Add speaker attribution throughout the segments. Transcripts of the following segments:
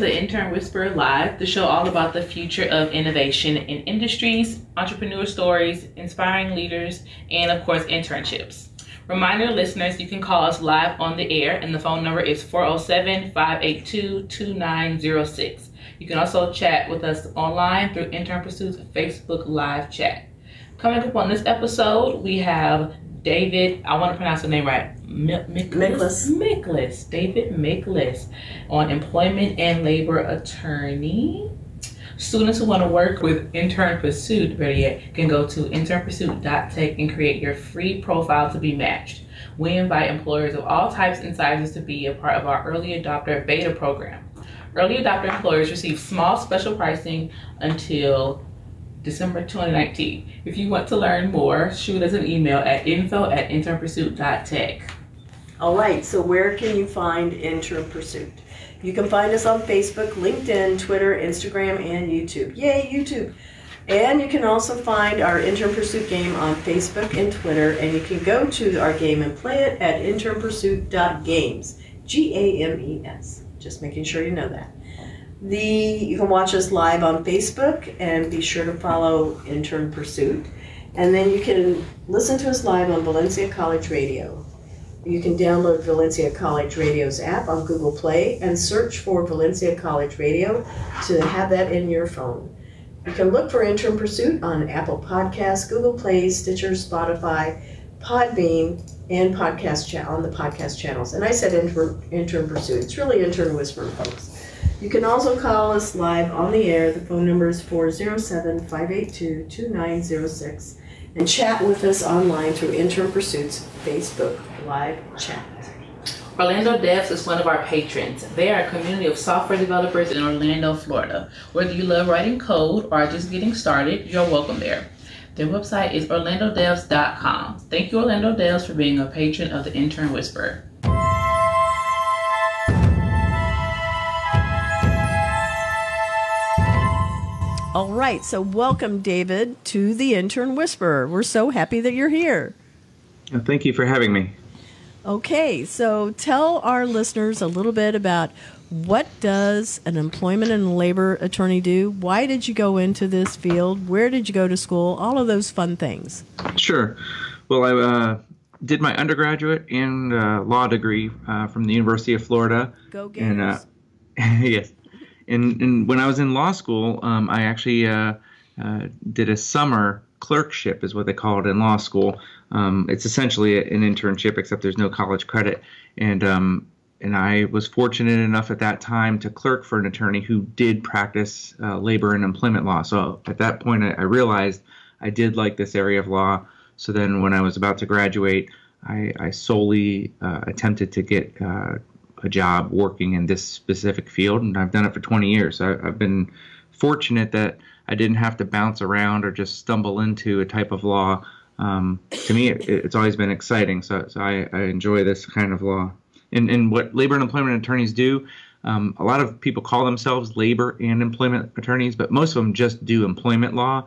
Speaker 1: the Intern Whisperer Live, the show all about the future of innovation in industries, entrepreneur stories, inspiring leaders, and of course, internships. Reminder listeners, you can call us live on the air, and the phone number is 407 582 2906. You can also chat with us online through Intern Pursuit's Facebook Live chat. Coming up on this episode, we have David, I want to pronounce the name right.
Speaker 2: Miklas.
Speaker 1: Miklas. David Miklas on employment and labor attorney. Students who want to work with Intern Pursuit, better yet, can go to internpursuit.tech and create your free profile to be matched. We invite employers of all types and sizes to be a part of our early adopter beta program. Early adopter employers receive small special pricing until December 2019. If you want to learn more, shoot us an email at info at internpursuit.tech.
Speaker 2: All right, so where can you find Intern Pursuit? You can find us on Facebook, LinkedIn, Twitter, Instagram, and YouTube. Yay, YouTube! And you can also find our Intern Pursuit game on Facebook and Twitter, and you can go to our game and play it at internpursuit.games. G A M E S. Just making sure you know that. The you can watch us live on Facebook and be sure to follow Intern Pursuit. And then you can listen to us live on Valencia College Radio. You can download Valencia College Radio's app on Google Play and search for Valencia College Radio to have that in your phone. You can look for Intern Pursuit on Apple Podcasts, Google Play, Stitcher, Spotify, Podbean, and podcast cha- on the podcast channels. And I said intern, intern Pursuit. It's really Intern Whisper, folks. You can also call us live on the air. The phone number is 407 582 2906 and chat with us online through Intern Pursuits Facebook live chat.
Speaker 1: Orlando Devs is one of our patrons. They are a community of software developers in Orlando, Florida. Whether you love writing code or are just getting started, you're welcome there. Their website is orlandodevs.com. Thank you, Orlando Devs, for being a patron of the Intern Whisperer.
Speaker 2: All right, so welcome, David, to the Intern Whisperer. We're so happy that you're here.
Speaker 3: Thank you for having me.
Speaker 2: Okay, so tell our listeners a little bit about what does an employment and labor attorney do? Why did you go into this field? Where did you go to school? All of those fun things.
Speaker 3: Sure. Well, I uh, did my undergraduate and uh, law degree uh, from the University of Florida.
Speaker 2: Go Gators.
Speaker 3: And, yes. And, when I was in law school, um, I actually uh, uh, did a summer clerkship, is what they call it in law school. Um, it's essentially an internship, except there's no college credit. And um, and I was fortunate enough at that time to clerk for an attorney who did practice uh, labor and employment law. So at that point, I, I, realized I did like this area of law. So then, when I was about to graduate, I, I solely uh, attempted to get uh, a job working in this specific field, and I've done it for 20 years. I, I've been fortunate that I didn't have to bounce around or just stumble into a type of law. Um, to me, it, it's always been exciting. So, so I, I, enjoy this kind of law. And, and what labor and employment attorneys do, um, a lot of people call themselves labor and employment attorneys, but most of them just do employment law.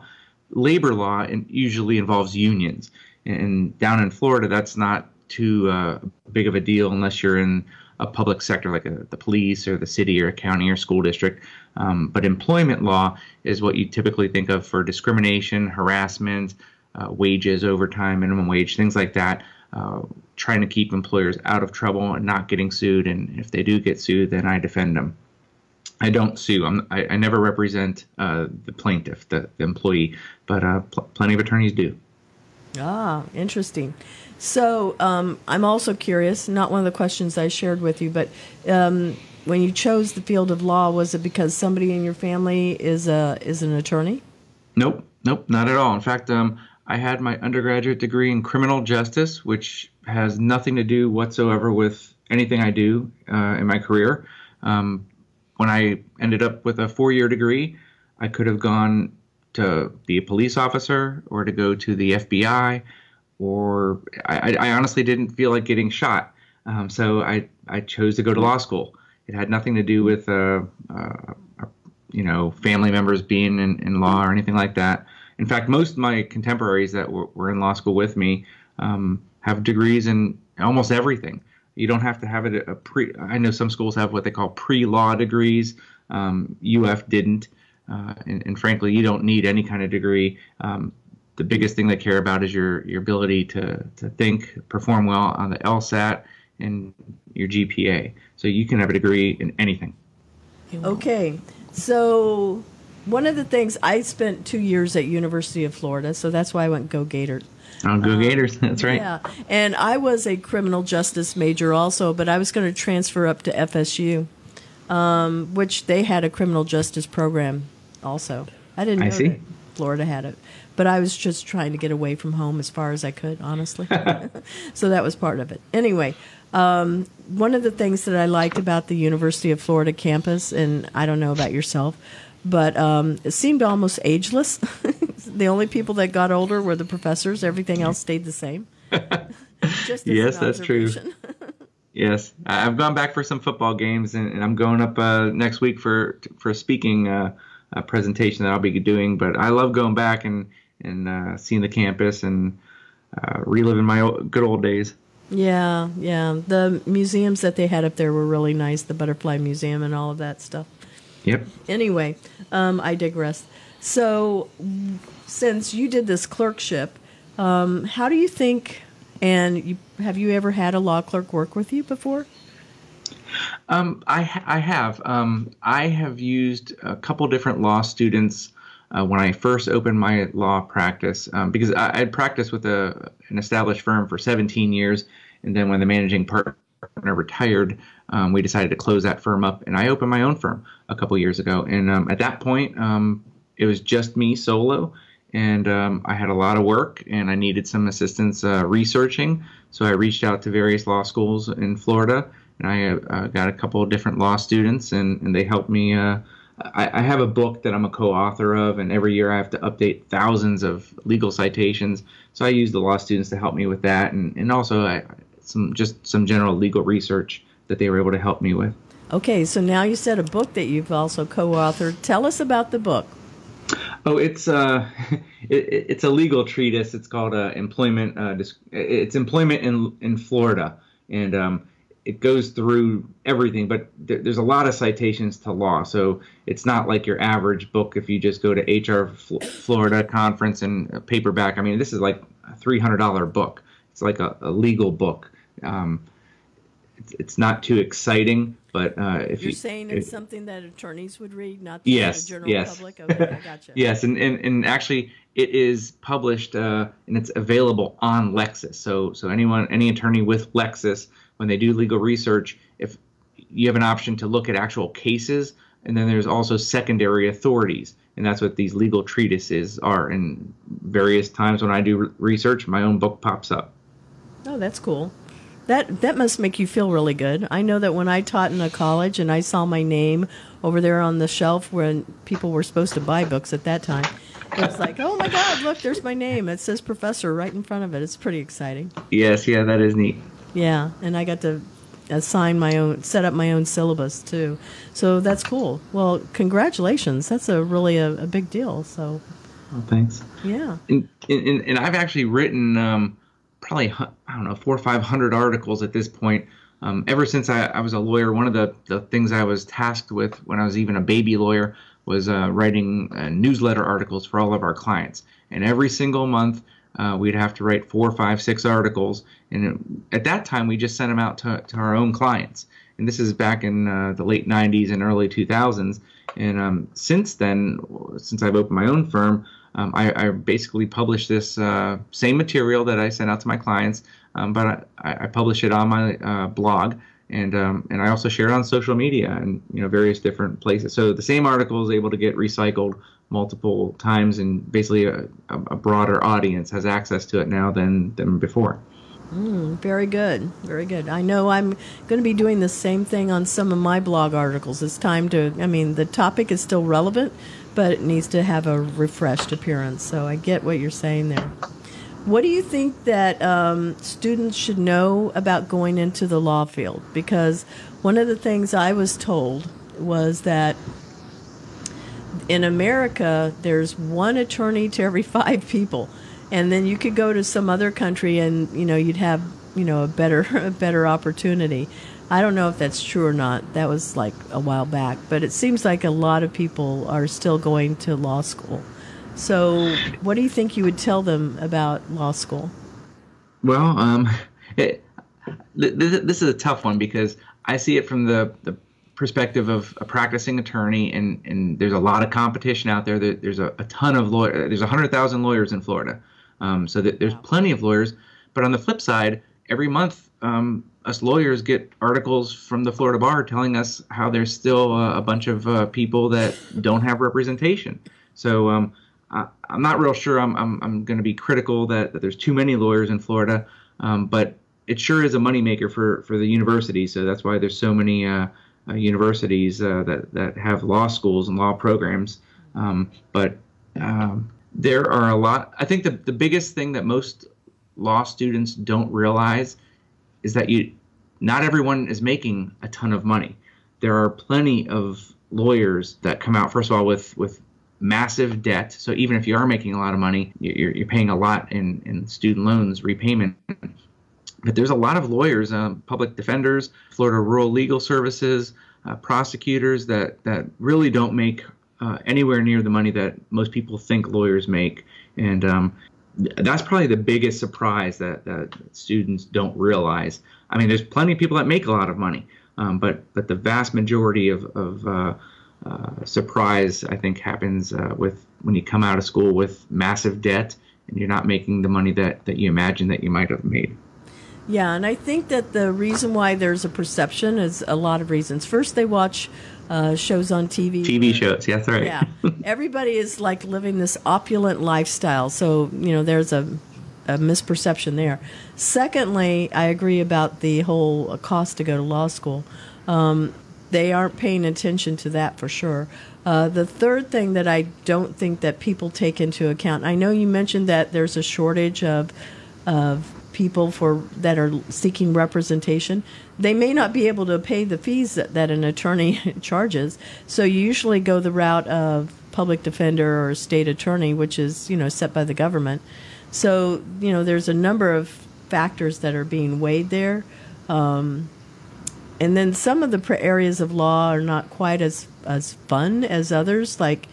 Speaker 3: Labor law usually involves unions. And down in Florida, that's not too uh, big of a deal unless you're in a public sector like a, the police or the city or a county or school district. Um, but employment law is what you typically think of for discrimination, harassment, uh, wages, overtime, minimum wage, things like that. Uh, trying to keep employers out of trouble and not getting sued. And if they do get sued, then I defend them. I don't sue. I, I never represent uh, the plaintiff, the, the employee, but uh, pl- plenty of attorneys do.
Speaker 2: Ah, interesting. So um, I'm also curious, not one of the questions I shared with you, but um, when you chose the field of law, was it because somebody in your family is a is an attorney?
Speaker 3: Nope, nope, not at all. In fact, um, I had my undergraduate degree in criminal justice, which has nothing to do whatsoever with anything I do uh, in my career. Um, when I ended up with a four year degree, I could have gone to be a police officer or to go to the FBI, or I, I honestly didn't feel like getting shot. Um, so I, I chose to go to law school. It had nothing to do with, uh, uh, you know, family members being in, in law or anything like that. In fact, most of my contemporaries that were, were in law school with me um, have degrees in almost everything. You don't have to have it a pre. I know some schools have what they call pre-law degrees. Um, UF didn't, uh, and, and, frankly, you don't need any kind of degree. Um, the biggest thing they care about is your your ability to to think, perform well on the LSAT, and your GPA. So you can have a degree in anything.
Speaker 2: Okay, so one of the things I spent two years at University of Florida, so that's why I went Go Gators.
Speaker 3: Oh, go Gators! That's right.
Speaker 2: Yeah, and I was a criminal justice major also, but I was going to transfer up to FSU, um, which they had a criminal justice program also. I didn't know
Speaker 3: I
Speaker 2: Florida had it, but I was just trying to get away from home as far as I could, honestly. so that was part of it. Anyway, um, one of the things that I liked about the University of Florida campus, and I don't know about yourself, but um, it seemed almost ageless. the only people that got older were the professors. Everything else stayed the same. Just
Speaker 3: Yes, that's true. Yes, I've gone back for some football games, and, and I'm going up uh, next week for for a speaking uh, uh, presentation that I'll be doing. But I love going back and and uh, seeing the campus and uh, reliving my good old days.
Speaker 2: Yeah, yeah. The museums that they had up there were really nice. The Butterfly Museum and all of that stuff.
Speaker 3: Yep.
Speaker 2: Anyway, um, I digress. So, since you did this clerkship, um, how do you think? And you, have you ever had a law clerk work with you before?
Speaker 3: Um, I I have um, I have used a couple different law students uh, when I first opened my law practice um, because I had practiced with a an established firm for 17 years, and then when the managing partner retired, um, we decided to close that firm up, and I opened my own firm a couple years ago. And um, at that point, um, it was just me solo, and um, I had a lot of work, and I needed some assistance uh, researching. So I reached out to various law schools in Florida and I uh, got a couple of different law students, and, and they helped me. I, I have a book that I'm a co-author of, and every year I have to update thousands of legal citations. So I use the law students to help me with that, and and also I, some just some general legal research that they were able to help me with.
Speaker 2: Okay, so now you said a book that you've also co-authored. Tell us about the book.
Speaker 3: Oh, it's uh, it, it's a legal treatise. It's called uh, employment. Uh, it's employment in in Florida, and um, it goes through everything. But there, there's a lot of citations to law, so it's not like your average book. If you just go to HR Fl- Florida conference and a paperback, I mean, this is like a three hundred dollar book. It's like a, a legal book. Um, it's, it's not too exciting, but uh, if
Speaker 2: You're
Speaker 3: you
Speaker 2: saying
Speaker 3: if-
Speaker 2: it's something that attorneys would read, not the
Speaker 3: Yes,
Speaker 2: general
Speaker 3: yes.
Speaker 2: public. Okay, I gotcha.
Speaker 3: Yes, and, and, and actually, it is published uh, and it's available on Lexis. So so anyone, any attorney with Lexis, when they do legal research, if you have an option to look at actual cases, and then there's also secondary authorities, and that's what these legal treatises are. And various times when I do re- research, my own book pops up.
Speaker 2: Oh, that's cool. That that must make you feel really good. I know that when I taught in a college and I saw my name over there on the shelf when people were supposed to buy books at that time, it was like, oh my God, look, there's my name. It says professor right in front of it. It's pretty exciting.
Speaker 3: Yes, yeah, that is neat.
Speaker 2: Yeah, and I got to assign my own, set up my own syllabus too. So that's cool. Well, congratulations. That's a really a, a big deal. So
Speaker 3: Oh, thanks.
Speaker 2: yeah.
Speaker 3: and, and, and I've actually written um, probably I don't know four or five hundred articles at this point. Um, ever since I, I was a lawyer, one of the, the things I was tasked with when I was even a baby lawyer was uh, writing uh, newsletter articles for all of our clients. And every single month, uh, we'd have to write four, five, six articles. And it, at that time, we just sent them out to, to our own clients. And this is back in uh, the late 90s and early 2000s. And um, since then, since I've opened my own firm, um, I, I basically publish this uh, same material that I send out to my clients, um, but I, I publish it on my uh, blog, and um, and I also share it on social media and you know various different places. So the same article is able to get recycled multiple times, and basically a, a broader audience has access to it now than than before.
Speaker 2: Very good. Very good. I know I'm going to be doing the same thing on some of my blog articles. It's time to, I mean, the topic is still relevant, but it needs to have a refreshed appearance. So I get what you're saying there. What do you think that um, students should know about going into the law field? Because one of the things I was told was that in America, there's one attorney to every five people, and then you could go to some other country and you know you'd have you know a better a better opportunity. I don't know if that's true or not. That was like a while back, but it seems like a lot of people are still going to law school. So, what do you think you would tell them about law school?
Speaker 3: Well, um, it, this is a tough one because I see it from the, the perspective of a practicing attorney, and, and there's a lot of competition out there. There's a, a ton of lawyers. There's 100,000 lawyers in Florida. Um, so that there's plenty of lawyers. But on the flip side, every month, um, us lawyers get articles from the Florida bar telling us how there's still uh, a bunch of uh, people that don't have representation. So um, I, am not real sure. I'm, I'm, I'm going to be critical that, that there's too many lawyers in Florida, um, but it sure is a moneymaker for, for the university. So that's why there's so many uh, universities uh, that, that have law schools and law programs. Um, but um, there are a lot. I think the, the biggest thing that most law students don't realize is that you not everyone is making a ton of money. There are plenty of lawyers that come out first of all with with massive debt. So even if you are making a lot of money, you're, you're paying a lot in, in student loans repayment but there's a lot of lawyers, um, public defenders, Florida Rural Legal Services, uh, prosecutors that, that really don't make uh, anywhere near the money that most people think lawyers make. And um, that's probably the biggest surprise that, that students don't realize. I mean, there's plenty of people that make a lot of money, um, but, but the vast majority of, of uh, uh surprise, I think, happens uh, with when you come out of school with massive debt and you're not making the money that, that you imagine that you might have made.
Speaker 2: Yeah, and I think that the reason why there's a perception is a lot of reasons. First, they watch uh, shows on TV.
Speaker 3: TV shows, yeah, that's right.
Speaker 2: Yeah, everybody is like living this opulent lifestyle, so you know there's a, a misperception there. Secondly, I agree about the whole cost to go to law school. Um, they aren't paying attention to that for sure. Uh, the third thing that I don't think that people take into account, I know you mentioned that there's a shortage of of people for that are seeking representation, they may not be able to pay the fees that, that an attorney charges. So you usually go the route of public defender or state attorney, which is you know set by the government. So you know there's a number of factors that are being weighed there. Um, and then some of the areas of law are not quite as as fun as others, like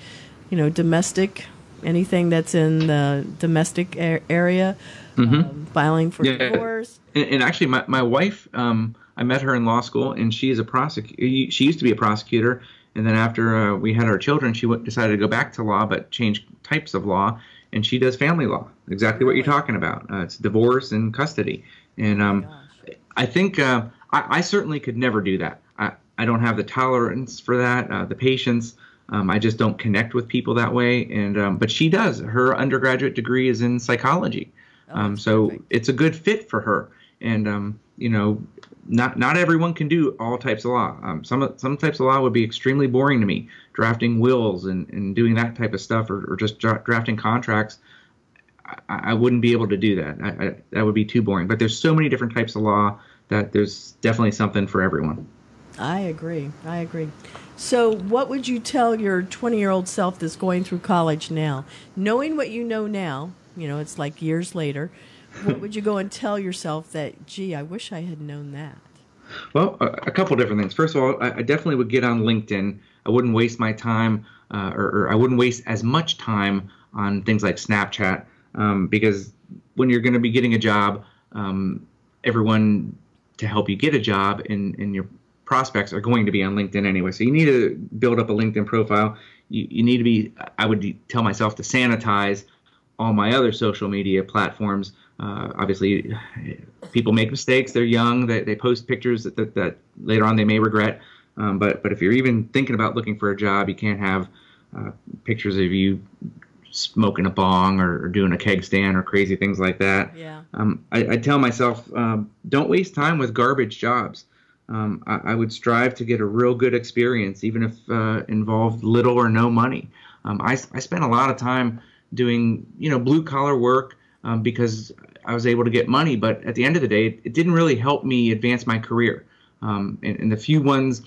Speaker 2: you know domestic, anything that's in the domestic area mm-hmm. um, filing for yeah. divorce.
Speaker 3: And, and, actually, my, my wife, um, I met her in law school, and she is a prosecutor. She used to be a prosecutor, and then after uh, we had our children, she w- decided to go back to law, but change types of law, and she does family law. Exactly really? what you're talking about. Uh, it's divorce and custody, and um, oh I think uh, I, I, certainly could never do that. I, I don't have the tolerance for that, uh, the patience. Um, I just don't connect with people that way, and um, but she does. Her undergraduate degree is in psychology, Oh, um, so perfect. it's a good fit for her. And um, you know, not not everyone can do all types of law. Um, some some types of law would be extremely boring to me. Drafting wills and, and doing that type of stuff, or, or just dra- drafting contracts. I, I, wouldn't be able to do that. I, I, that would be too boring. But there's so many different types of law that there's definitely something for everyone.
Speaker 2: I agree. I agree. So, what would you tell your 20 year old self that's going through college now, knowing what you know now? You know, it's like years later. What would you go and tell yourself that, gee, I wish I had known that?
Speaker 3: Well, a, a couple different things. First of all, I, I, definitely would get on LinkedIn. I wouldn't waste my time, uh, or, or, I wouldn't waste as much time on things like Snapchat, um, because when you're going to be getting a job, um, everyone to help you get a job and, your prospects are going to be on LinkedIn anyway. So you need to build up a LinkedIn profile. You, you need to be, I would tell myself to sanitize all my other social media platforms. Uh, obviously, people make mistakes. They're young. They, they post pictures that, that, that later on they may regret. Um, but but if you're even thinking about looking for a job, you can't have uh, pictures of you smoking a bong or, or, doing a keg stand or crazy things like that.
Speaker 2: Yeah.
Speaker 3: Um, I, I, tell myself, um, don't waste time with garbage jobs. Um, I, I, would strive to get a real good experience, even if uh, involved little or no money. Um, I, I spent a lot of time doing you know blue collar work um, because I was able to get money. But at the end of the day, it, it didn't really help me advance my career. Um, and, and, the few ones,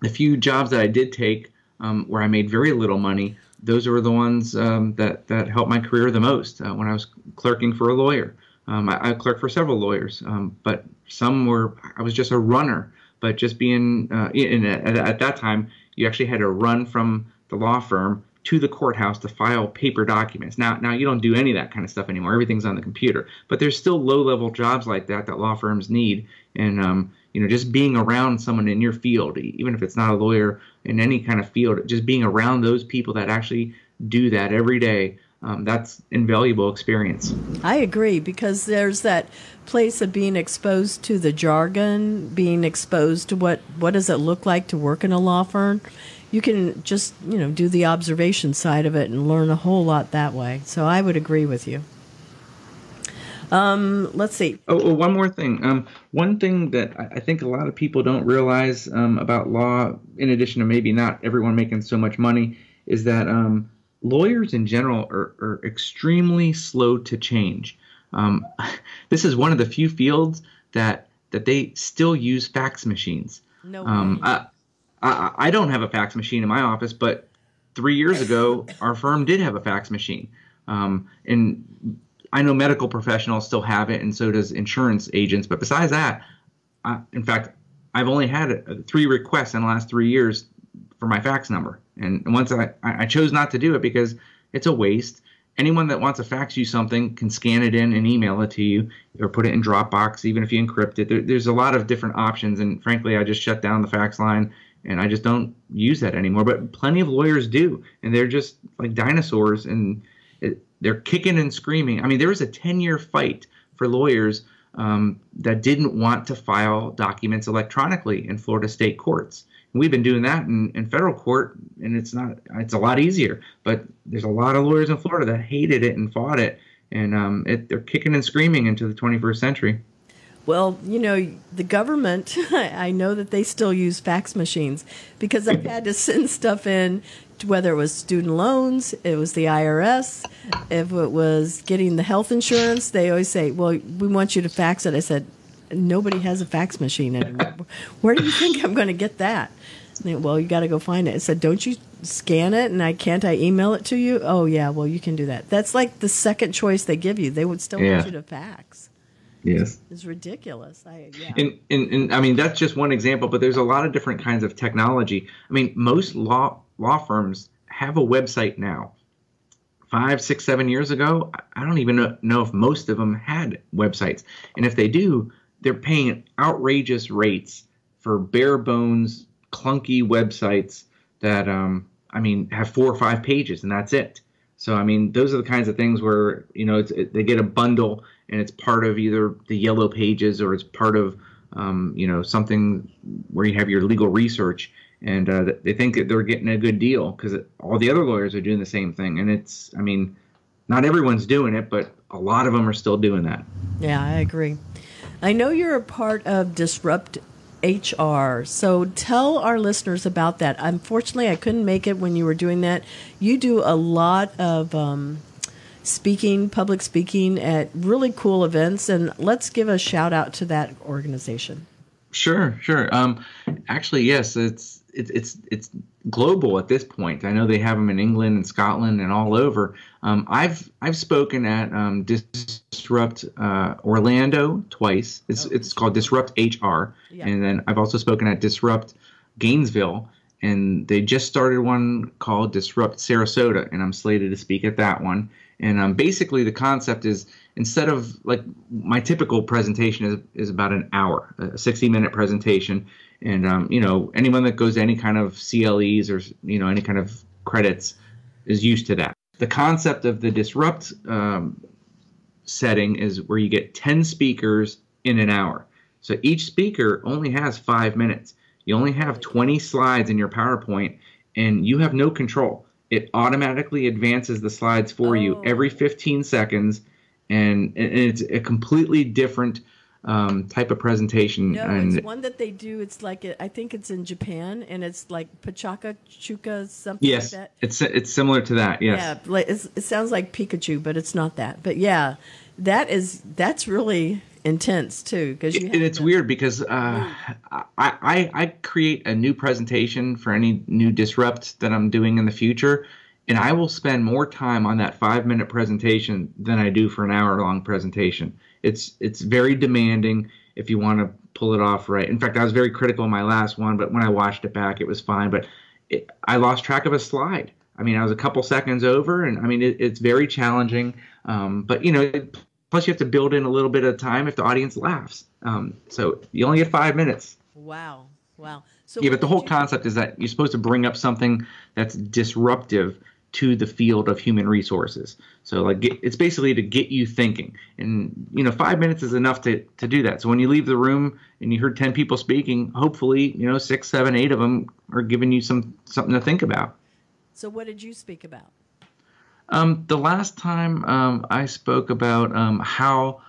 Speaker 3: the few jobs that I did take um, where I made very little money, those were the ones um, that that helped my career the most. Uh, when I was clerking for a lawyer, Um, I, I clerked for several lawyers, um, but some were I was just a runner. But just being uh, in, at, at that time, you actually had to run from the law firm to the courthouse to file paper documents. Now, now you don't do any of that kind of stuff anymore. Everything's on the computer. But there's still low-level jobs like that that law firms need, and um, you know, just being around someone in your field, even if it's not a lawyer in any kind of field, just being around those people that actually do that every day. Um, that's invaluable experience.
Speaker 2: I agree because there's that place of being exposed to the jargon, being exposed to what what does it look like to work in a law firm, you can just you know do the observation side of it and learn a whole lot that way. So I would agree with you. Um, let's see.
Speaker 3: Oh, oh, one more thing. Um, one thing that I think a lot of people don't realize um, about law, in addition to maybe not everyone making so much money, is that um, lawyers in general are, are extremely slow to change. Um, this is one of the few fields that that they still use fax machines.
Speaker 2: No um,
Speaker 3: I, I, I don't have a fax machine in my office, but three years ago, our firm did have a fax machine. Um, and I know medical professionals still have it, and so does insurance agents. But besides that, I, in fact, I've only had three requests in the last three years for my fax number. And once I, I chose not to do it because it's a waste. Anyone that wants to fax you something can scan it in and email it to you, or put it in Dropbox, even if you encrypt it. There, there's a lot of different options, and frankly, I just shut down the fax line and I just don't use that anymore. But plenty of lawyers do, and they're just like dinosaurs, and it, they're kicking and screaming. I mean, there was a 10-year fight for lawyers um, that didn't want to file documents electronically in Florida state courts. And we've been doing that in, in federal court, and it's not it's a lot easier. But there's a lot of lawyers in Florida that hated it and fought it, and um, it, they're kicking and screaming into the 21st century.
Speaker 2: Well, you know, the government, I know that they still use fax machines because I've had to send stuff in, whether it was student loans, it was the IRS, if it was getting the health insurance, they always say, well, we want you to fax it. I said, nobody has a fax machine anymore. Where do you think I'm going to get that? They, well, you got to go find it. I said, don't you scan it and I can't I email it to you? Oh, yeah, well, you can do that. That's like the second choice they give you. They would still yeah. want you to fax.
Speaker 3: Yes.
Speaker 2: It's ridiculous. I, yeah.
Speaker 3: And, and, and I mean, that's just one example, but there's a lot of different kinds of technology. I mean, most law law firms have a website now. Five, six, seven years ago, I don't even know if most of them had websites. And if they do, they're paying outrageous rates for bare bones, clunky websites that, um, I mean, have four or five pages and that's it. So, I mean, those are the kinds of things where, you know, it, they get a bundle and it's part of either the yellow pages or it's part of um, you know something where you have your legal research and uh, they think that they're getting a good deal because all the other lawyers are doing the same thing and it's i mean not everyone's doing it but a lot of them are still doing that
Speaker 2: yeah i agree i know you're a part of disrupt HR. So tell our listeners about that. Unfortunately, I couldn't make it when you were doing that. You do a lot of um, speaking, public speaking at really cool events. And let's give a shout out to that organization.
Speaker 3: Sure, sure. Um, actually, yes, it's it's it's it's global at this point. I know they have them in England and Scotland and all over. Um, I've I've spoken at um, Disrupt uh, Orlando twice. It's oh, it's called Disrupt HR, yeah. and then I've also spoken at Disrupt Gainesville, and they just started one called Disrupt Sarasota, and I'm slated to speak at that one. And um, basically, the concept is instead of like my typical presentation is, is about an hour, a 60 minute presentation. And, um, you know, anyone that goes to any kind of CLEs or, you know, any kind of credits is used to that. The concept of the disrupt um, setting is where you get 10 speakers in an hour. So each speaker only has five minutes. You only have 20 slides in your PowerPoint, and you have no control it automatically advances the slides for oh. you every 15 seconds and, and it's a completely different um, type of presentation.
Speaker 2: No,
Speaker 3: and
Speaker 2: it's one that they do. It's like I think it's in Japan, and it's like Pachaka Chuka something
Speaker 3: yes,
Speaker 2: like that.
Speaker 3: it's it's similar to that. Yes.
Speaker 2: Yeah, like it sounds like Pikachu, but it's not that. But yeah, that is that's really intense too because
Speaker 3: and it's weird because uh, I, I I create a new presentation for any new disrupt that I'm doing in the future, and I will spend more time on that five minute presentation than I do for an hour long presentation. it's it's very demanding if you want to pull it off right. In fact, I was very critical in my last one, but when I watched it back, it was fine. But it, I lost track of a slide. I mean, I was a couple seconds over, and I mean, it, it's very challenging. Um, but you know, plus you have to build in a little bit of time if the audience laughs. Um, so you only get five minutes.
Speaker 2: Wow, wow. So
Speaker 3: yeah, but the whole concept is that you're supposed to bring up something that's disruptive to the field of human resources. So like get, it's basically to get you thinking. And you know, 5 minutes is enough to to do that. So when you leave the room and you heard 10 people speaking, hopefully, you know, six, seven, eight of them are giving you some something to think about.
Speaker 2: So what did you speak about?
Speaker 3: Um, the last time um, I spoke about um, how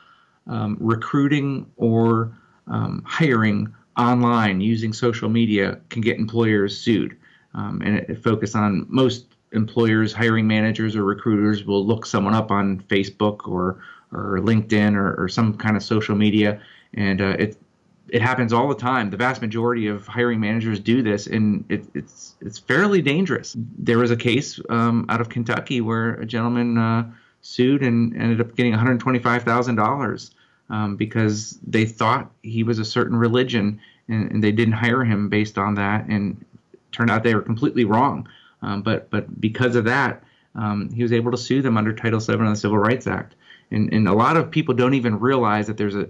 Speaker 3: um, recruiting or um, hiring online using social media can get employers sued. Um, and it, it focused on most employers, hiring managers, or recruiters will look someone up on Facebook or or LinkedIn or, or some kind of social media, and uh, it it happens all the time. The vast majority of hiring managers do this, and it, it's it's fairly dangerous. There was a case um, out of Kentucky where a gentleman uh, sued and ended up getting one hundred twenty-five thousand um, dollars because they thought he was a certain religion, and, and, they didn't hire him based on that, and turned out they were completely wrong. Um, but but because of that, um, he was able to sue them under Title VII of the Civil Rights Act. And, and a lot of people don't even realize that there's a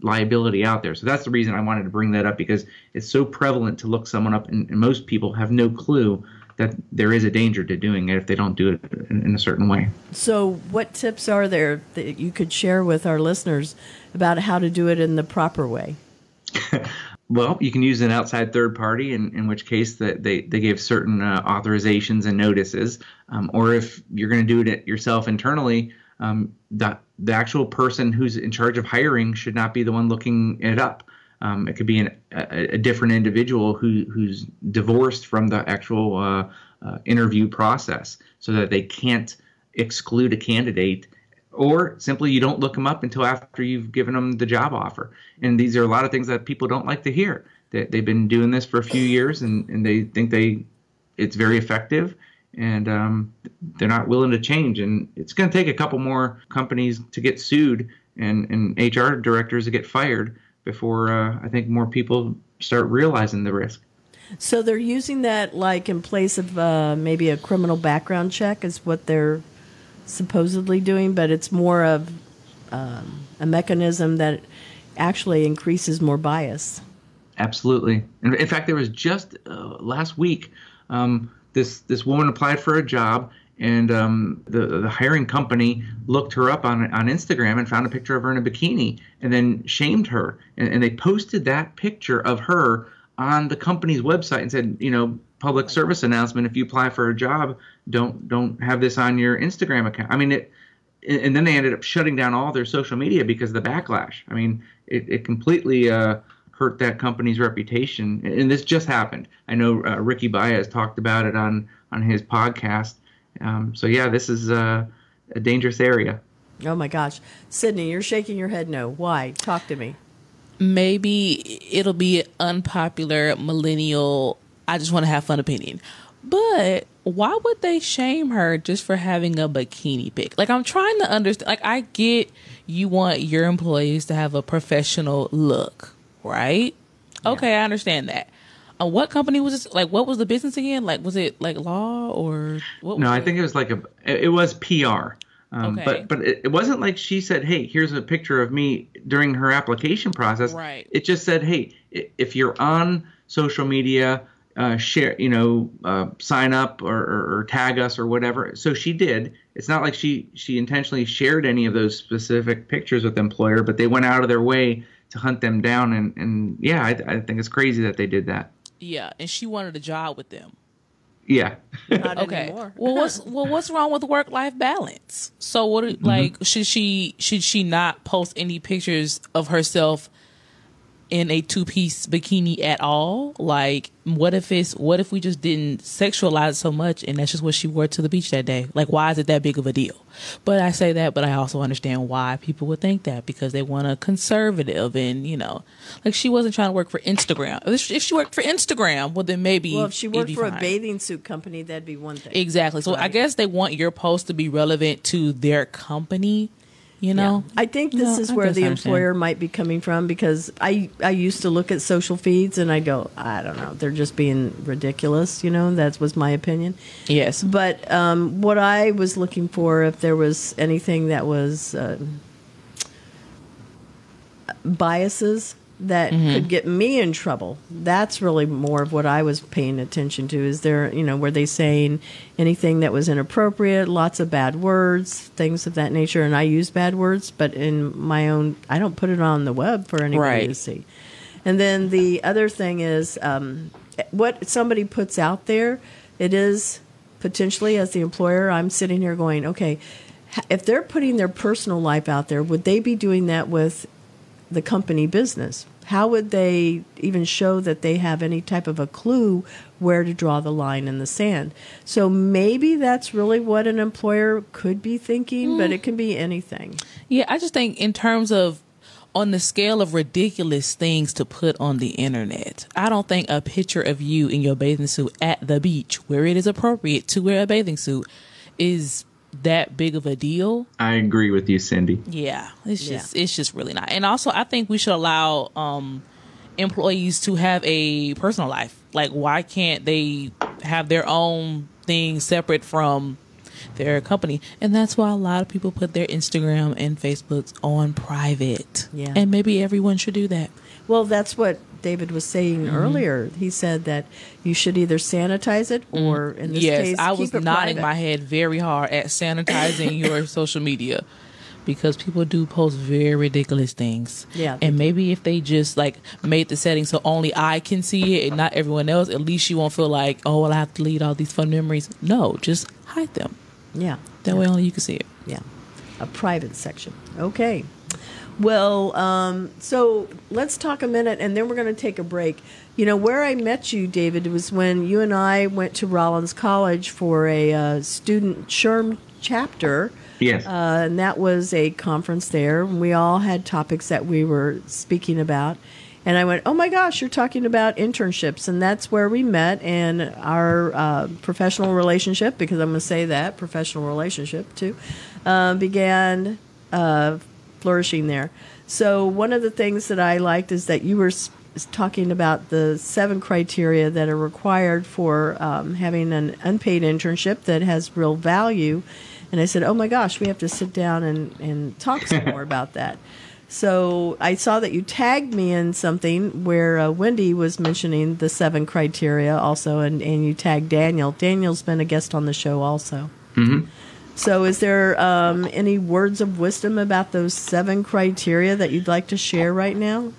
Speaker 3: liability out there. So that's the reason I wanted to bring that up because it's so prevalent to look someone up, and, and most people have no clue that there is a danger to doing it if they don't do it in, in, a certain way.
Speaker 2: So, what tips are there that you could share with our listeners about how to do it in the proper way?
Speaker 3: well, you can use an outside third party, in, in which case that they, they gave certain uh, authorizations and notices. Um, or if you're going to do it yourself internally, um, the, the actual person who's in charge of hiring should not be the one looking it up. Um, it could be an, a, a, different individual who, who's divorced from the actual uh, uh, interview process so that they can't exclude a candidate or simply you don't look them up until after you've given them the job offer. And these are a lot of things that people don't like to hear. They, they've been doing this for a few years and, and they think they it's very effective and um, they're not willing to change. And it's going to take a couple more companies to get sued and, and HR directors to get fired before uh, I think more people start realizing the risk.
Speaker 2: So they're using that like in place of uh, maybe a criminal background check is what they're supposedly doing, but it's more of um, a mechanism that actually increases more bias.
Speaker 3: Absolutely. In, in fact, there was just uh, last week um, this this woman applied for a job and um, the the hiring company looked her up on on Instagram and found a picture of her in a bikini and then shamed her. And, and they posted that picture of her on the company's website and said you know public service announcement if you apply for a job don't don't have this on your Instagram account. I mean it and then they ended up shutting down all their social media because of the backlash. I mean it, it completely uh, hurt that company's reputation. And this just happened. I know uh, Ricky Baez talked about it on on his podcast. Um, so yeah, this is uh, a dangerous area.
Speaker 2: Oh my gosh, Sydney, you're shaking your head. No, why? Talk to me.
Speaker 1: Maybe it'll be unpopular millennial. I just want to have fun opinion, but why would they shame her just for having a bikini pic? Like I'm trying to understand. Like I get you want your employees to have a professional look, right? Yeah. Okay, I understand that. Uh, what company was this? Like, what was the business again? Like, was it like law or what?
Speaker 3: No, I think it was like a. It was PR. Um, okay. But but it, it, wasn't like she said, "Hey, here's a picture of me during her application process."
Speaker 1: Right.
Speaker 3: It just said, "Hey, if you're on social media, uh, share, you know, uh, sign up or, or, or, tag us or whatever." So she did. It's not like she she intentionally shared any of those specific pictures with the employer, but they went out of their way to hunt them down. And, and yeah, I, I think it's crazy that they did that.
Speaker 1: Yeah, and she wanted a job with them.
Speaker 3: Yeah.
Speaker 1: okay. well, what's well, what's wrong with work life balance? So, what mm-hmm. like should she should she not post any pictures of herself in a two piece bikini at all? Like, what if it's what if we just didn't sexualize so much and that's just what she wore to the beach that day? Like, why is it that big of a deal? But I say that, but I also understand why people would think that because they want a conservative and you know, like she wasn't trying to work for Instagram. If she worked for Instagram, well then maybe.
Speaker 2: Well, if she worked for fine. a bathing suit company, that'd be one thing.
Speaker 1: Exactly. So right. I guess they want your post to be relevant to their company You know,
Speaker 2: Yeah. I think this
Speaker 1: No,
Speaker 2: is where the
Speaker 1: I understand.
Speaker 2: employer might be coming from because I I used to look at social feeds and I go, I don't know, they're just being ridiculous. You know, that was my opinion.
Speaker 1: yes,
Speaker 2: But um, what I was looking for, if there was anything that was uh, biases that could get me in trouble, that's really more of what I was paying attention to. Is there, you know, were they saying anything that was inappropriate, lots of bad words, things of that nature? And I use bad words, but in my own, I don't put it on the web for anybody
Speaker 1: Right.
Speaker 2: to see. And then the other thing is um, what somebody puts out there, it is potentially as the employer, I'm sitting here going, okay, if they're putting their personal life out there, would they be doing that with the company business? How would they even show that they have any type of a clue where to draw the line in the sand? So maybe that's really what an employer could be thinking, but it mm. can be anything.
Speaker 1: yeah. I just think in terms of on the scale of ridiculous things to put on the internet, I don't think a picture of you in your bathing suit at the beach, where it is appropriate to wear a bathing suit, is that big of a deal.
Speaker 3: I agree with you, Cindy.
Speaker 1: Yeah, it's
Speaker 2: Yeah.
Speaker 1: just it's just really not. And also, I think we should allow um, employees to have a personal life. Like, why can't they have their own thing separate from their company? And that's why a lot of people put their Instagram and Facebooks on private.
Speaker 2: Yeah.
Speaker 1: and maybe everyone should do that.
Speaker 2: Well, that's what David was saying
Speaker 1: Mm-hmm.
Speaker 2: earlier. He said that you should either sanitize it or, in this
Speaker 1: yes,
Speaker 2: case,
Speaker 1: I was nodding
Speaker 2: private.
Speaker 1: my head very hard at sanitizing your social media because people do post very ridiculous things.
Speaker 2: Yeah,
Speaker 1: and maybe if they just like made the setting so only I can see it and not everyone else, at least you won't feel like, oh, well, I have to delete all these fun memories. No, just hide them.
Speaker 2: Yeah,
Speaker 1: That way, only you can see it.
Speaker 2: yeah, a private section. Okay. Well, um, so let's talk a minute, and then we're going to take a break. You know, where I met you, David, was when you and I went to Rollins College for a uh, student SHRM chapter.
Speaker 3: Yes.
Speaker 2: uh, and that was a conference there. and We all had topics that we were speaking about. And I went, oh my gosh, you're talking about internships. And that's where we met. And our uh, professional relationship, because I'm going to say that, professional relationship too, uh, began uh, flourishing there. So one of the things that I liked is that you were talking about the seven criteria that are required for um, having an unpaid internship that has real value. And I said, oh my gosh, we have to sit down and, and talk some more about that. So I saw that you tagged me in something where uh, Wendy was mentioning the seven criteria also, and, and you tagged Daniel. Daniel's been a guest on the show also.
Speaker 3: Mhm.
Speaker 2: So, is there um, any words of wisdom about those seven criteria that you'd like to share right now?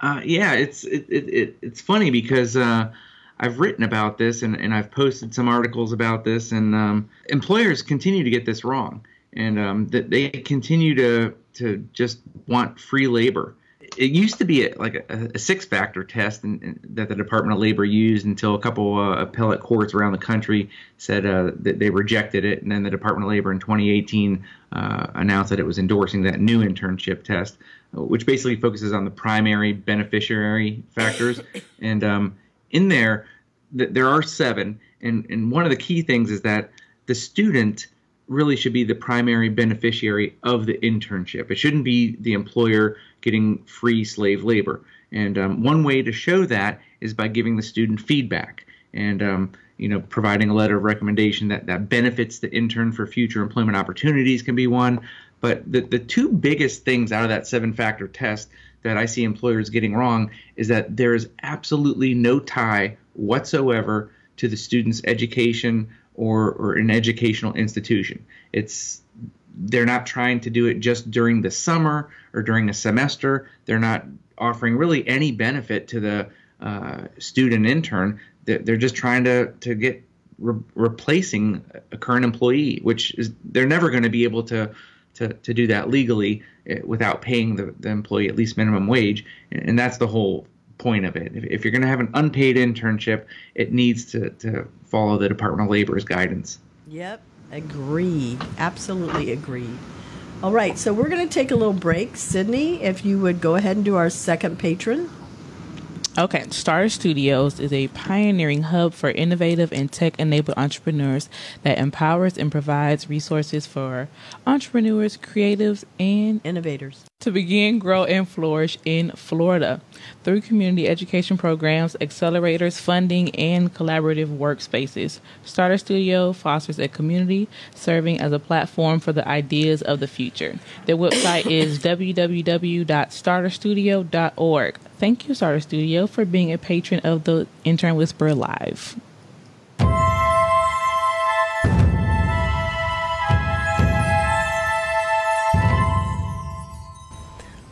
Speaker 3: Uh, yeah, it's it, it, it it's funny because uh, I've written about this and, and I've posted some articles about this, and um, employers continue to get this wrong, and um, that they continue to to just want free labor. It used to be a, like a, a six factor test and, and that the Department of Labor used until a couple uh, appellate courts around the country said uh, that they rejected it, and then the Department of Labor in 2018 uh, announced that it was endorsing that new internship test, which basically focuses on the primary beneficiary factors. and um, in there, th- there are seven, and, and one of the key things is that the student really should be the primary beneficiary of the internship. It shouldn't be the employer getting free slave labor. And um, one way to show that is by giving the student feedback and um, you know providing a letter of recommendation that that benefits the intern for future employment opportunities can be one. But the the two biggest things out of that seven factor test that I see employers getting wrong is that there is absolutely no tie whatsoever to the student's education or, or an educational institution. It's they're not trying to do it just during the summer or during a semester. They're not offering really any benefit to the uh, student intern. They're, just trying to to get re- replacing a current employee, which is they're never going to be able to. To, to do that legally uh, without paying the, the employee at least minimum wage, and that's the whole point of it. If, if you're going to have an unpaid internship, it needs to, to follow the Department of Labor's guidance.
Speaker 2: Yep, agreed. Absolutely agreed. All right, so we're going to take a little break. Sydney, if you would go ahead and do our second patron.
Speaker 4: Okay, Starter Studios is a pioneering hub for innovative and tech enabled entrepreneurs that empowers and provides resources for entrepreneurs, creatives, and
Speaker 2: Innovators.
Speaker 4: To begin, grow, and flourish in Florida through community education programs, accelerators, funding, and collaborative workspaces. Starter Studio fosters a community serving as a platform for the ideas of the future. Their website is www.starterstudio.org. Thank you, Starter Studio, for being a patron of the Intern Whisperer Live.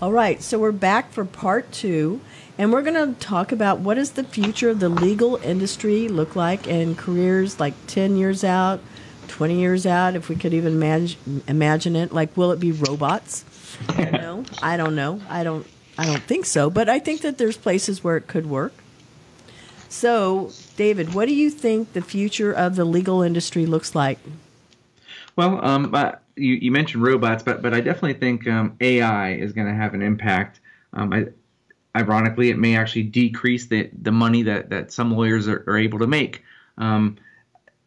Speaker 2: All right, so we're back for part two, and we're going to talk about what does the future of the legal industry look like and careers like 10 years out, 20 years out, if we could even manage, imagine it. Like, will it be robots? You know, I don't know. I don't. I don't think so, but I think that there's places where it could work. So, David, what do you think the future of the legal industry looks like?
Speaker 3: Well, um, you, you mentioned robots, but but I definitely think um, AI is going to have an impact. Um, I, ironically, it may actually decrease the the money that that some lawyers are, are able to make. Um,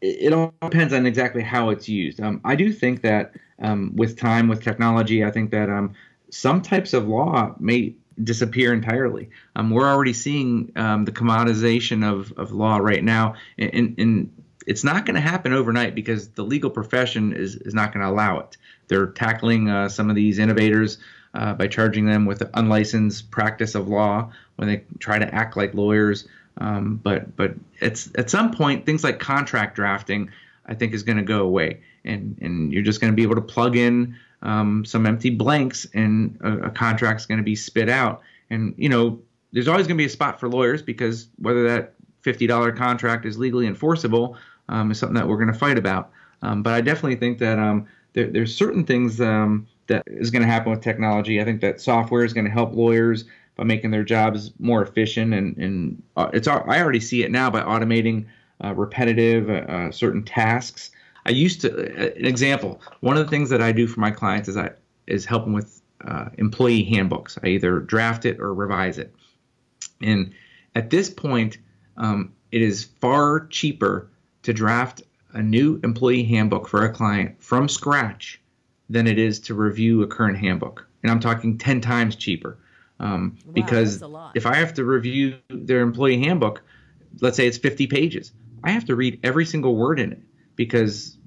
Speaker 3: it, all depends on exactly how it's used. Um, I do think that um, with time, with technology, I think that um, some types of law may disappear entirely. We're already seeing the commoditization of, of law right now, and, and it's not going to happen overnight because the legal profession is, is not going to allow it. They're tackling uh, some of these innovators uh, by charging them with unlicensed practice of law when they try to act like lawyers. Um, but but it's at some point things like contract drafting, I think, is going to go away, and and you're just going to be able to plug in um, some empty blanks, and a, a contract's going to be spit out. And you know, there's always going to be a spot for lawyers because whether that $50 contract is legally enforceable um, is something that we're going to fight about. Um, but I definitely think that um, there, there's certain things um, that is going to happen with technology. I think that software is going to help lawyers by making their jobs more efficient, and, and uh, it's I already see it now by automating uh, repetitive uh, uh certain tasks. I used to uh, an example. One of the things that I do for my clients is I is helping with uh, employee handbooks. I either draft it or revise it, and at this point, um, it is far cheaper to draft a new employee handbook for a client from scratch than it is to review a current handbook. And I'm talking 10 times cheaper. Um,
Speaker 2: Wow,
Speaker 3: because
Speaker 2: that's a lot.
Speaker 3: if I have to review their employee handbook, let's say it's 50 pages, I have to read every single word in it because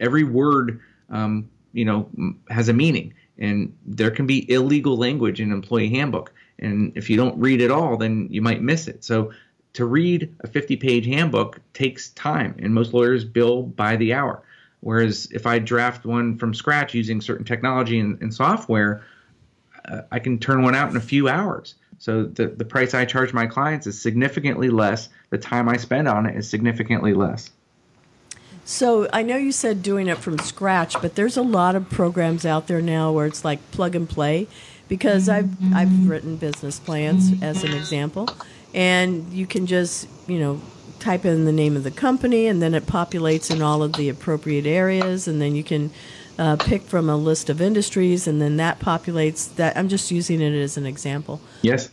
Speaker 3: every word, um, you know, has a meaning. And there can be illegal language in an employee handbook. And if you don't read it all, then you might miss it. So to read a 50 page handbook takes time, and most lawyers bill by the hour. Whereas if I draft one from scratch using certain technology and, and software, uh, I can turn one out in a few hours. So the, the price I charge my clients is significantly less. The time I spend on it is significantly less.
Speaker 2: So I know you said doing it from scratch, but there's a lot of programs out there now where it's like plug and play. Because I've I've written business plans as an example, and you can just you know type in the name of the company, and then it populates in all of the appropriate areas, and then you can uh, pick from a list of industries, and then that populates that. I'm just using it as an example
Speaker 3: Yes.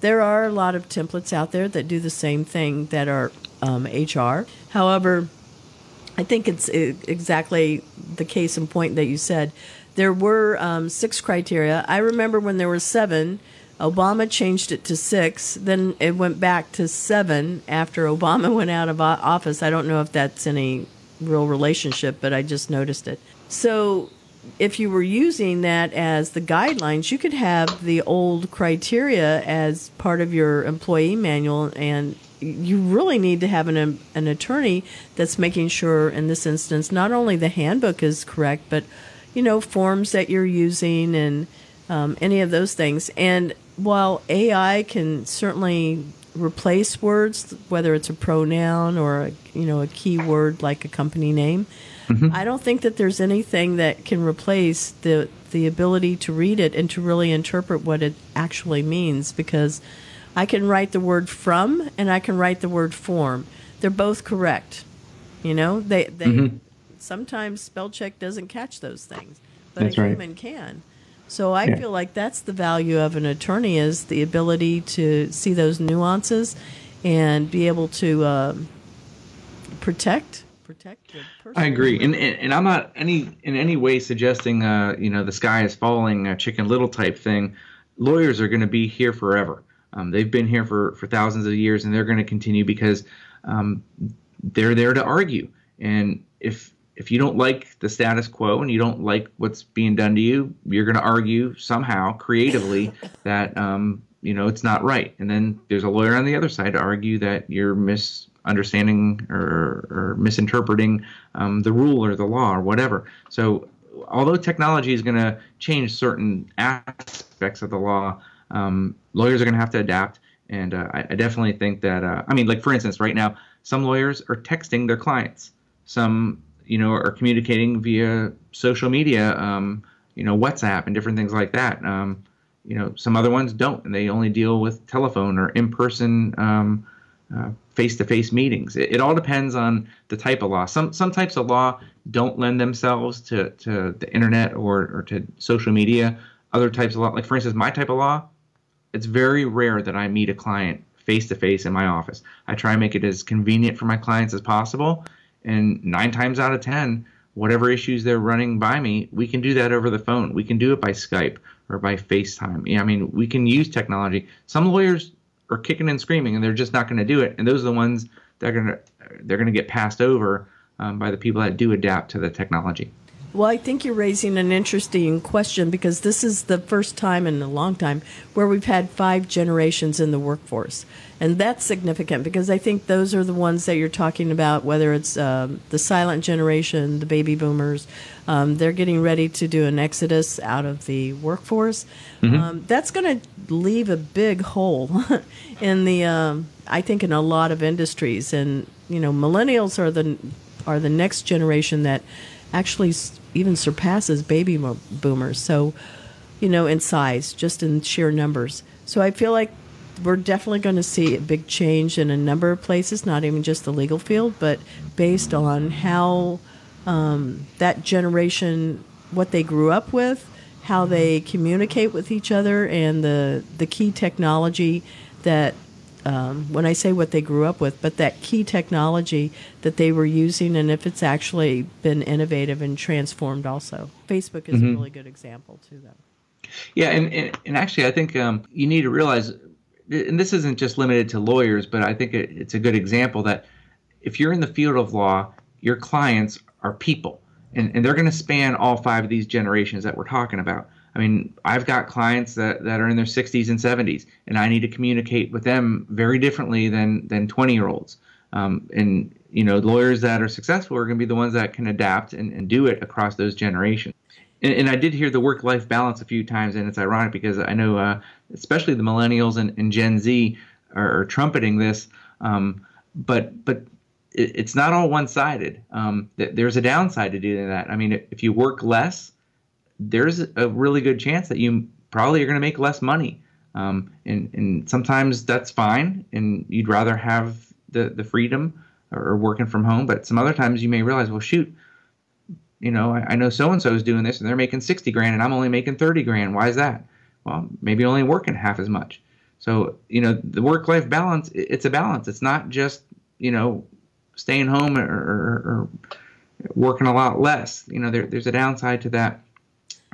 Speaker 2: there are a lot of templates out there that do the same thing that are um, HR. However, I think it's exactly the case in point that you said. There were um, six criteria. I remember when there were seven. Obama changed it to six. Then it went back to seven after Obama went out of office. I don't know if that's any real relationship, but I just noticed it. So if you were using that as the guidelines, you could have the old criteria as part of your employee manual, and you really need to have an an attorney that's making sure, in this instance, not only the handbook is correct, but you know forms that you're using and um, any of those things. And while AI can certainly replace words, whether it's a pronoun or a, you know a keyword like a company name, mm-hmm. I don't think that there's anything that can replace the the ability to read it and to really interpret what it actually means because I can write the word from and I can write the word form. They're both correct. You know, they they mm-hmm. sometimes spell check doesn't catch those things, but
Speaker 3: That's
Speaker 2: a
Speaker 3: right.
Speaker 2: human can. So I
Speaker 3: Yeah.
Speaker 2: feel like that's the value of an attorney is the ability to see those nuances and be able to um, protect protect the person.
Speaker 3: I agree, and, and and I'm not any in any way suggesting uh you know the sky is falling uh, Chicken Little type thing. Lawyers are going to be here forever. Um, they've been here for for thousands of years, and they're going to continue because um, they're there to argue. And if if you don't like the status quo and you don't like what's being done to you, you're going to argue somehow creatively that um, you know it's not right. And then there's a lawyer on the other side to argue that you're misunderstanding or, or misinterpreting um, the rule or the law or whatever. So although technology is going to change certain aspects of the law, um, lawyers are going to have to adapt. And uh, I, I definitely think that, uh, I mean, like for instance, right now, some lawyers are texting their clients. Some, you know, are communicating via social media, um, you know, WhatsApp and different things like that. Um, you know, some other ones don't, and they only deal with telephone or in-person, um, uh, face-to-face meetings. It, it all depends on the type of law. Some some types of law don't lend themselves to, to the internet or, or to social media. Other types of law, like for instance, my type of law, it's very rare that I meet a client face to face in my office. I try and make it as convenient for my clients as possible. And nine times out of 10, whatever issues they're running by me, we can do that over the phone. We can do it by Skype or by FaceTime. I mean, we can use technology. Some lawyers are kicking and screaming and they're just not going to do it. And those are the ones that are going to they're going to get passed over um, by the people that do adapt to the technology.
Speaker 2: Well, I think you're raising an interesting question because this is the first time in a long time where we've had five generations in the workforce. And that's significant because I think those are the ones that you're talking about, whether it's um, the silent generation, the baby boomers. Um, they're getting ready to do an exodus out of the workforce. Um, that's going to leave a big hole in the, um, I think, in a lot of industries. And, you know, millennials are the, are the next generation that actually even surpasses baby boomers. So, you know, in size, just in sheer numbers. So I feel like we're definitely going to see a big change in a number of places, not even just the legal field, but based on how um, that generation, what they grew up with, how they communicate with each other, and the the key technology that um, when I say what they grew up with, but that key technology that they were using, and if it's actually been innovative and transformed, also. Facebook is a really good example to them.
Speaker 3: Yeah, and, and, and actually, I think um, you need to realize, and this isn't just limited to lawyers, but I think it, it's a good example that if you're in the field of law, your clients are people, and, and they're going to span all five of these generations that we're talking about. I mean, I've got clients that, that are in their 60s and 70s, and I need to communicate with them very differently than than 20 year olds. Um, and you know, lawyers that are successful are going to be the ones that can adapt and, and do it across those generations. And, and I did hear the work life balance a few times, and it's ironic because I know, uh, especially the millennials and, and Gen Z are, are trumpeting this. Um, but but it, it's not all one sided. Um, th- there's a downside to doing that. I mean, if- if you work less, there's a really good chance that you probably are going to make less money. Um, and, and sometimes that's fine, and you'd rather have the, the freedom or working from home. But some other times you may realize, well, shoot, you know, I, I know so and so is doing this and they're making 60 grand and I'm only making 30 grand. Why is that? Well, maybe only working half as much. So, you know, the work life balance, it's a balance. It's not just, you know, staying home or, or, or working a lot less. You know, there, there's a downside to that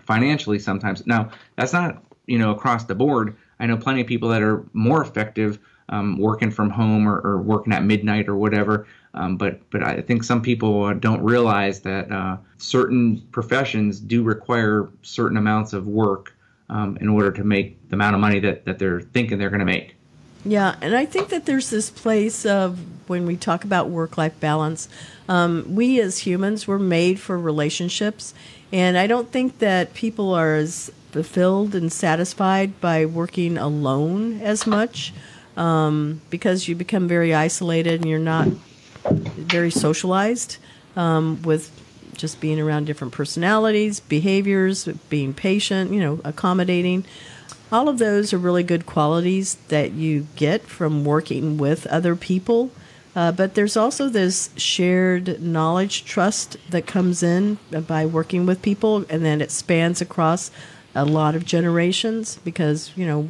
Speaker 3: financially sometimes. Now, that's not, you know, across the board. I know plenty of people that are more effective um, working from home or, or working at midnight or whatever. Um, but but I think some people uh, don't realize that uh, certain professions do require certain amounts of work um, in order to make the amount of money that, that they're thinking they're going to make.
Speaker 2: Yeah, and I think that there's this place of when we talk about work life balance, um, we as humans were made for relationships, and I don't think that people are as fulfilled and satisfied by working alone as much um, because you become very isolated and you're not very socialized um, with just being around different personalities, behaviors, being patient, you know, accommodating. All of those are really good qualities that you get from working with other people. Uh, but there's also this shared knowledge trust that comes in by working with people, and then it spans across a lot of generations because you know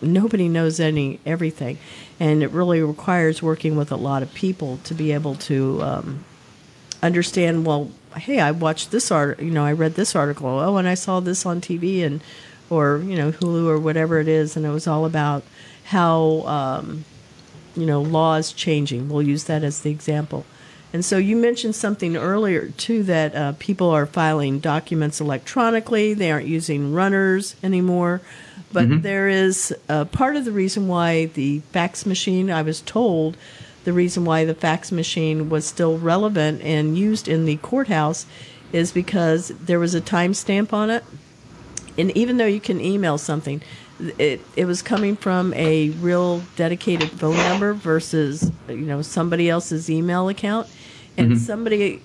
Speaker 2: nobody knows any everything, and it really requires working with a lot of people to be able to um, understand. Well, hey, I watched this art. You know, I read this article. Oh, and I saw this on TV and or you know Hulu or whatever it is, and it was all about how um, you know laws changing. We'll use that as the example. And so you mentioned something earlier too that uh, people are filing documents electronically. They aren't using runners anymore. But mm-hmm. there is uh, part of the reason why the fax machine, I was told, the reason why the fax machine was still relevant and used in the courthouse is because there was a timestamp on it. And even though you can email something, it it was coming from a real dedicated phone number versus you know somebody else's email account, and mm-hmm. somebody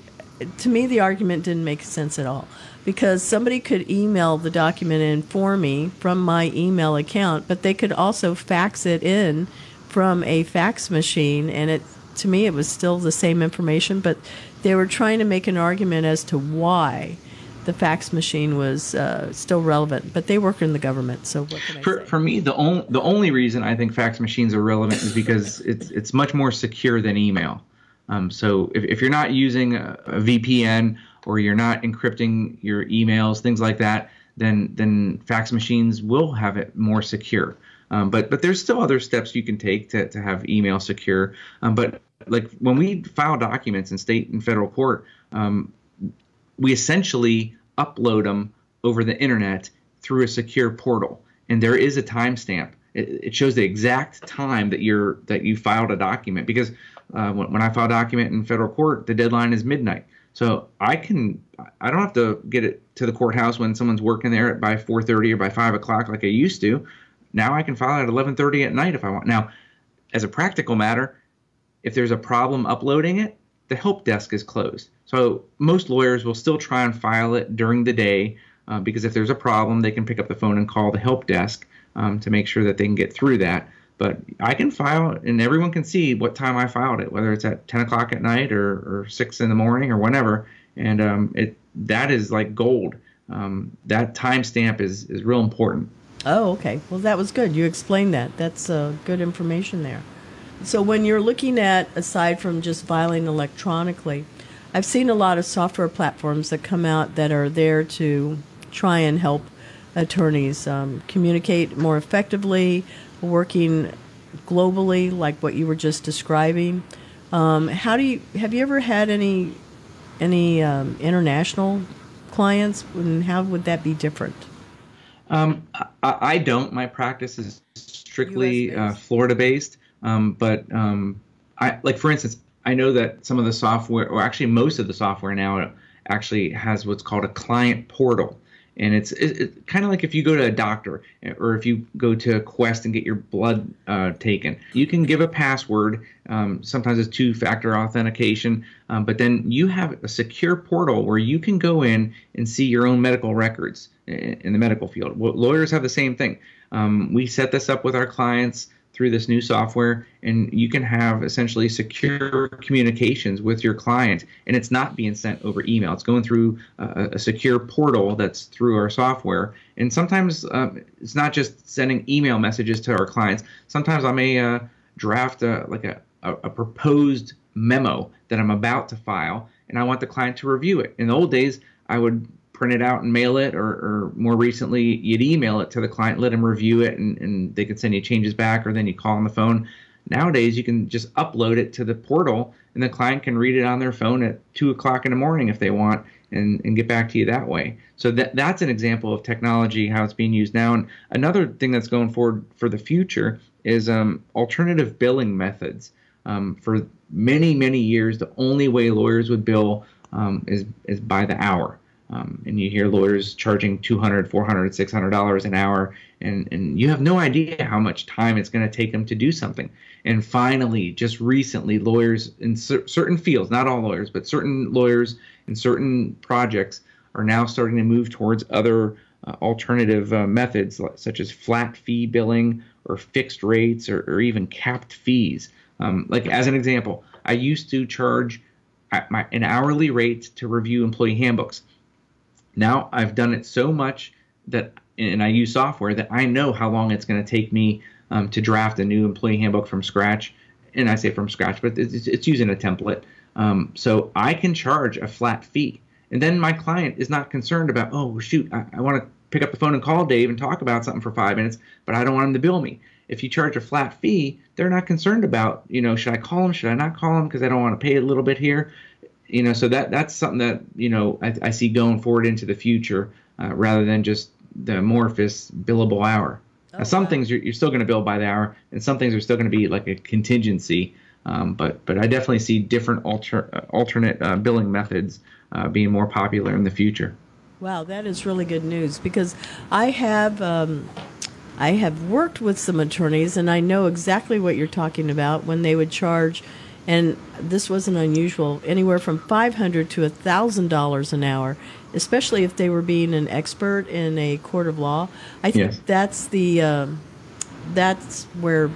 Speaker 2: to me the argument didn't make sense at all because somebody could email the document in for me from my email account, but they could also fax it in from a fax machine, and it to me it was still the same information, but they were trying to make an argument as to why the fax machine was uh, still relevant. But they work in the government, so what can I
Speaker 3: for,
Speaker 2: say?
Speaker 3: For me, the only the only reason I think fax machines are relevant is because it's it's much more secure than email. Um, so if, if you're not using a, a VPN or you're not encrypting your emails, things like that, then then fax machines will have it more secure. Um, but but there's still other steps you can take to, to have email secure. Um, but like when we file documents in state and federal court, um, we essentially upload them over the internet through a secure portal, and there is a timestamp. It, it shows the exact time that you're that you filed a document because uh, when, when I file a document in federal court, the deadline is midnight. So I can I don't have to get it to the courthouse when someone's working there by 4:30 or by 5 o'clock like I used to. Now I can file it at 11:30 at night if I want. Now, as a practical matter, if there's a problem uploading it, the help desk is closed. So most lawyers will still try and file it during the day uh, because if there's a problem, they can pick up the phone and call the help desk um, to make sure that they can get through that. But I can file, and everyone can see what time I filed it, whether it's at 10 o'clock at night or, or 6 in the morning or whenever. And um, it that is like gold. Um, that timestamp is, is real important.
Speaker 2: Oh, okay. Well, that was good. You explained that. That's uh, good information there. So, when you're looking at, aside from just filing electronically, I've seen a lot of software platforms that come out that are there to try and help attorneys um, communicate more effectively, working globally, like what you were just describing. Um, how do you have you ever had any any um, international clients, and how would that be different?
Speaker 3: Um, I, I, don't. My practice is strictly uh, Florida based. Um, but um, I like, for instance, I know that some of the software, or actually most of the software now, actually has what's called a client portal. And it's, kind of like if you go to a doctor or if you go to a Quest and get your blood uh, taken, you can give a password. Um, sometimes it's two factor authentication, um, but then you have a secure portal where you can go in and see your own medical records in, in the medical field. Well, lawyers have the same thing. Um, we set this up with our clients through this new software and you can have essentially secure communications with your client and it's not being sent over email. It's going through a, a secure portal that's through our software. And sometimes um, it's not just sending email messages to our clients. Sometimes i may uh, draft a, like a, a, a proposed memo that i'm about to file and i want the client to review it. In the old days i would print it out and mail it, or, or more recently, you'd email it to the client, let them review it, and, and they could send you changes back, or then you call on the phone. Nowadays, you can just upload it to the portal, and the client can read it on their phone at two o'clock in the morning if they want, and, and get back to you that way. So that that's an example of technology how it's being used now. And another thing that's going forward for the future is um, alternative billing methods. Um, for many many years, the only way lawyers would bill um, is is by the hour. Um, and you hear lawyers charging 200 400 600 dollars an hour and, and you have no idea how much time it's going to take them to do something. And finally just recently lawyers in cer- certain fields not all lawyers but certain lawyers in certain projects are now starting to move towards other uh, alternative uh, methods such as flat fee billing or fixed rates or, or even capped fees. Um, like as an example i used to charge my, an hourly rate to review employee handbooks now I've done it so much that and I use software that I know how long it's going to take me um, to draft a new employee handbook from scratch. And I say from scratch, but it's, it's using a template. Um, so I can charge a flat fee. And then my client is not concerned about, oh, shoot, I, I want to pick up the phone and call Dave and talk about something for five minutes, but I don't want him to bill me. If you charge a flat fee, they're not concerned about, you know, should I call him? Should I not call him? Because I don't want to pay a little bit here. You know, so that that's something that, you know, I, I see going forward into the future uh, rather than just the amorphous billable hour. Oh, now, some wow. things you're, you're still going to bill by the hour, and some things are still going to be like a contingency. Um, but but I definitely see different alter, uh, alternate uh, billing methods uh, being more popular in the future.
Speaker 2: Wow, that is really good news because I have um, I have worked with some attorneys and I know exactly what you're talking about when they would charge, and this wasn't unusual, anywhere from five hundred to a thousand dollars an hour, especially if they were being an expert in a court of law. I think yes. that's the um, that's where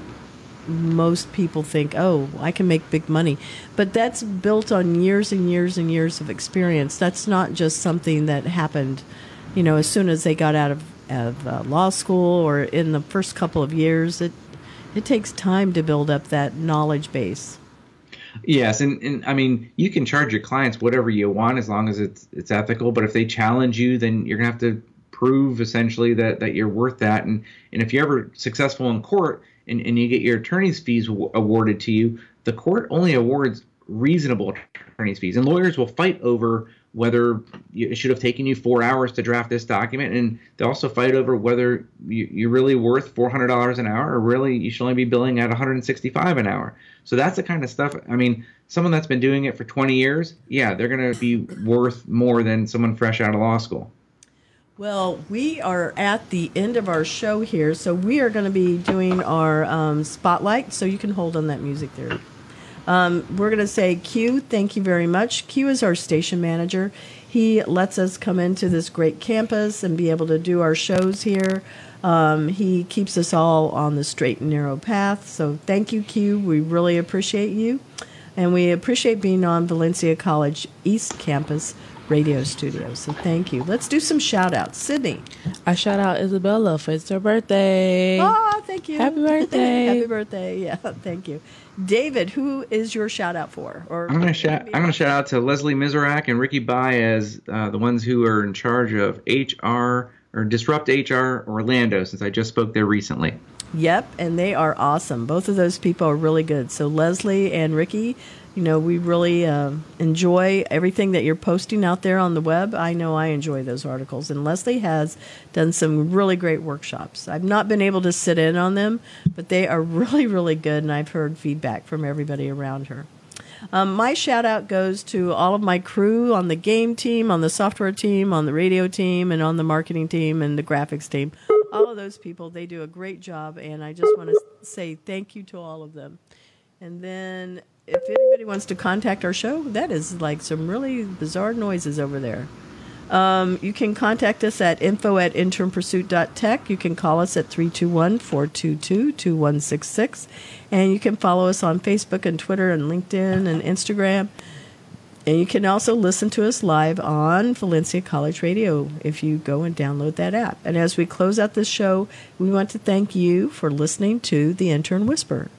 Speaker 2: most people think, oh, I can make big money. But that's built on years and years and years of experience. That's not just something that happened, you know, as soon as they got out of, of uh, law school or in the first couple of years. It, it takes time to build up that knowledge base.
Speaker 3: Yes, and, and I mean you can charge your clients whatever you want as long as it's it's ethical. But if they challenge you, then you're gonna have to prove essentially that that you're worth that. And and if you're ever successful in court, and, and you get your attorney's fees awarded to you, the court only awards reasonable attorney's fees. And lawyers will fight over whether it should have taken you four hours to draft this document. And they also fight over whether you, are really worth $400 an hour or really you should only be billing at 165 an hour. So that's the kind of stuff. I mean, someone that's been doing it for 20 years, yeah, they're going to be worth more than someone fresh out of law school.
Speaker 2: Well, we are at the end of our show here, so we are going to be doing our um, spotlight. So you can hold on that music there. Um, we're going to say, Q, thank you very much. Q is our station manager. He lets us come into this great campus and be able to do our shows here. Um, he keeps us all on the straight and narrow path. So thank you, Q. We really appreciate you. And we appreciate being on Valencia College East Campus radio studio. So thank you. Let's do some shout outs. Sydney.
Speaker 4: I shout out Isabella for it's her birthday.
Speaker 2: Oh, thank you.
Speaker 4: Happy birthday.
Speaker 2: Happy birthday. Yeah, thank you. David, who is your shout out for?
Speaker 3: Or I'm gonna shout I'm gonna shout out to Leslie Miserak and Ricky Baez, uh, the ones who are in charge of HR or Disrupt HR Orlando, since I just spoke there recently.
Speaker 2: Yep, and they are awesome. Both of those people are really good. So Leslie and Ricky, you know, we really uh, enjoy everything that you're posting out there on the web. I know I enjoy those articles. And Leslie has done some really great workshops. I've not been able to sit in on them, but they are really, really good. And I've heard feedback from everybody around her. Um, my shout out goes to all of my crew on the game team, on the software team, on the radio team, and on the marketing team and the graphics team. All of those people, they do a great job, and I just want to say thank you to all of them. And then if anybody wants to contact our show, that is like some really bizarre noises over there. Um, you can contact us at info at internpursuit.tech. You can call us at 321 422 2166. And you can follow us on Facebook and Twitter and LinkedIn and Instagram. And you can also listen to us live on Valencia College Radio if you go and download that app. And as we close out this show, we want to thank you for listening to The Intern Whisper.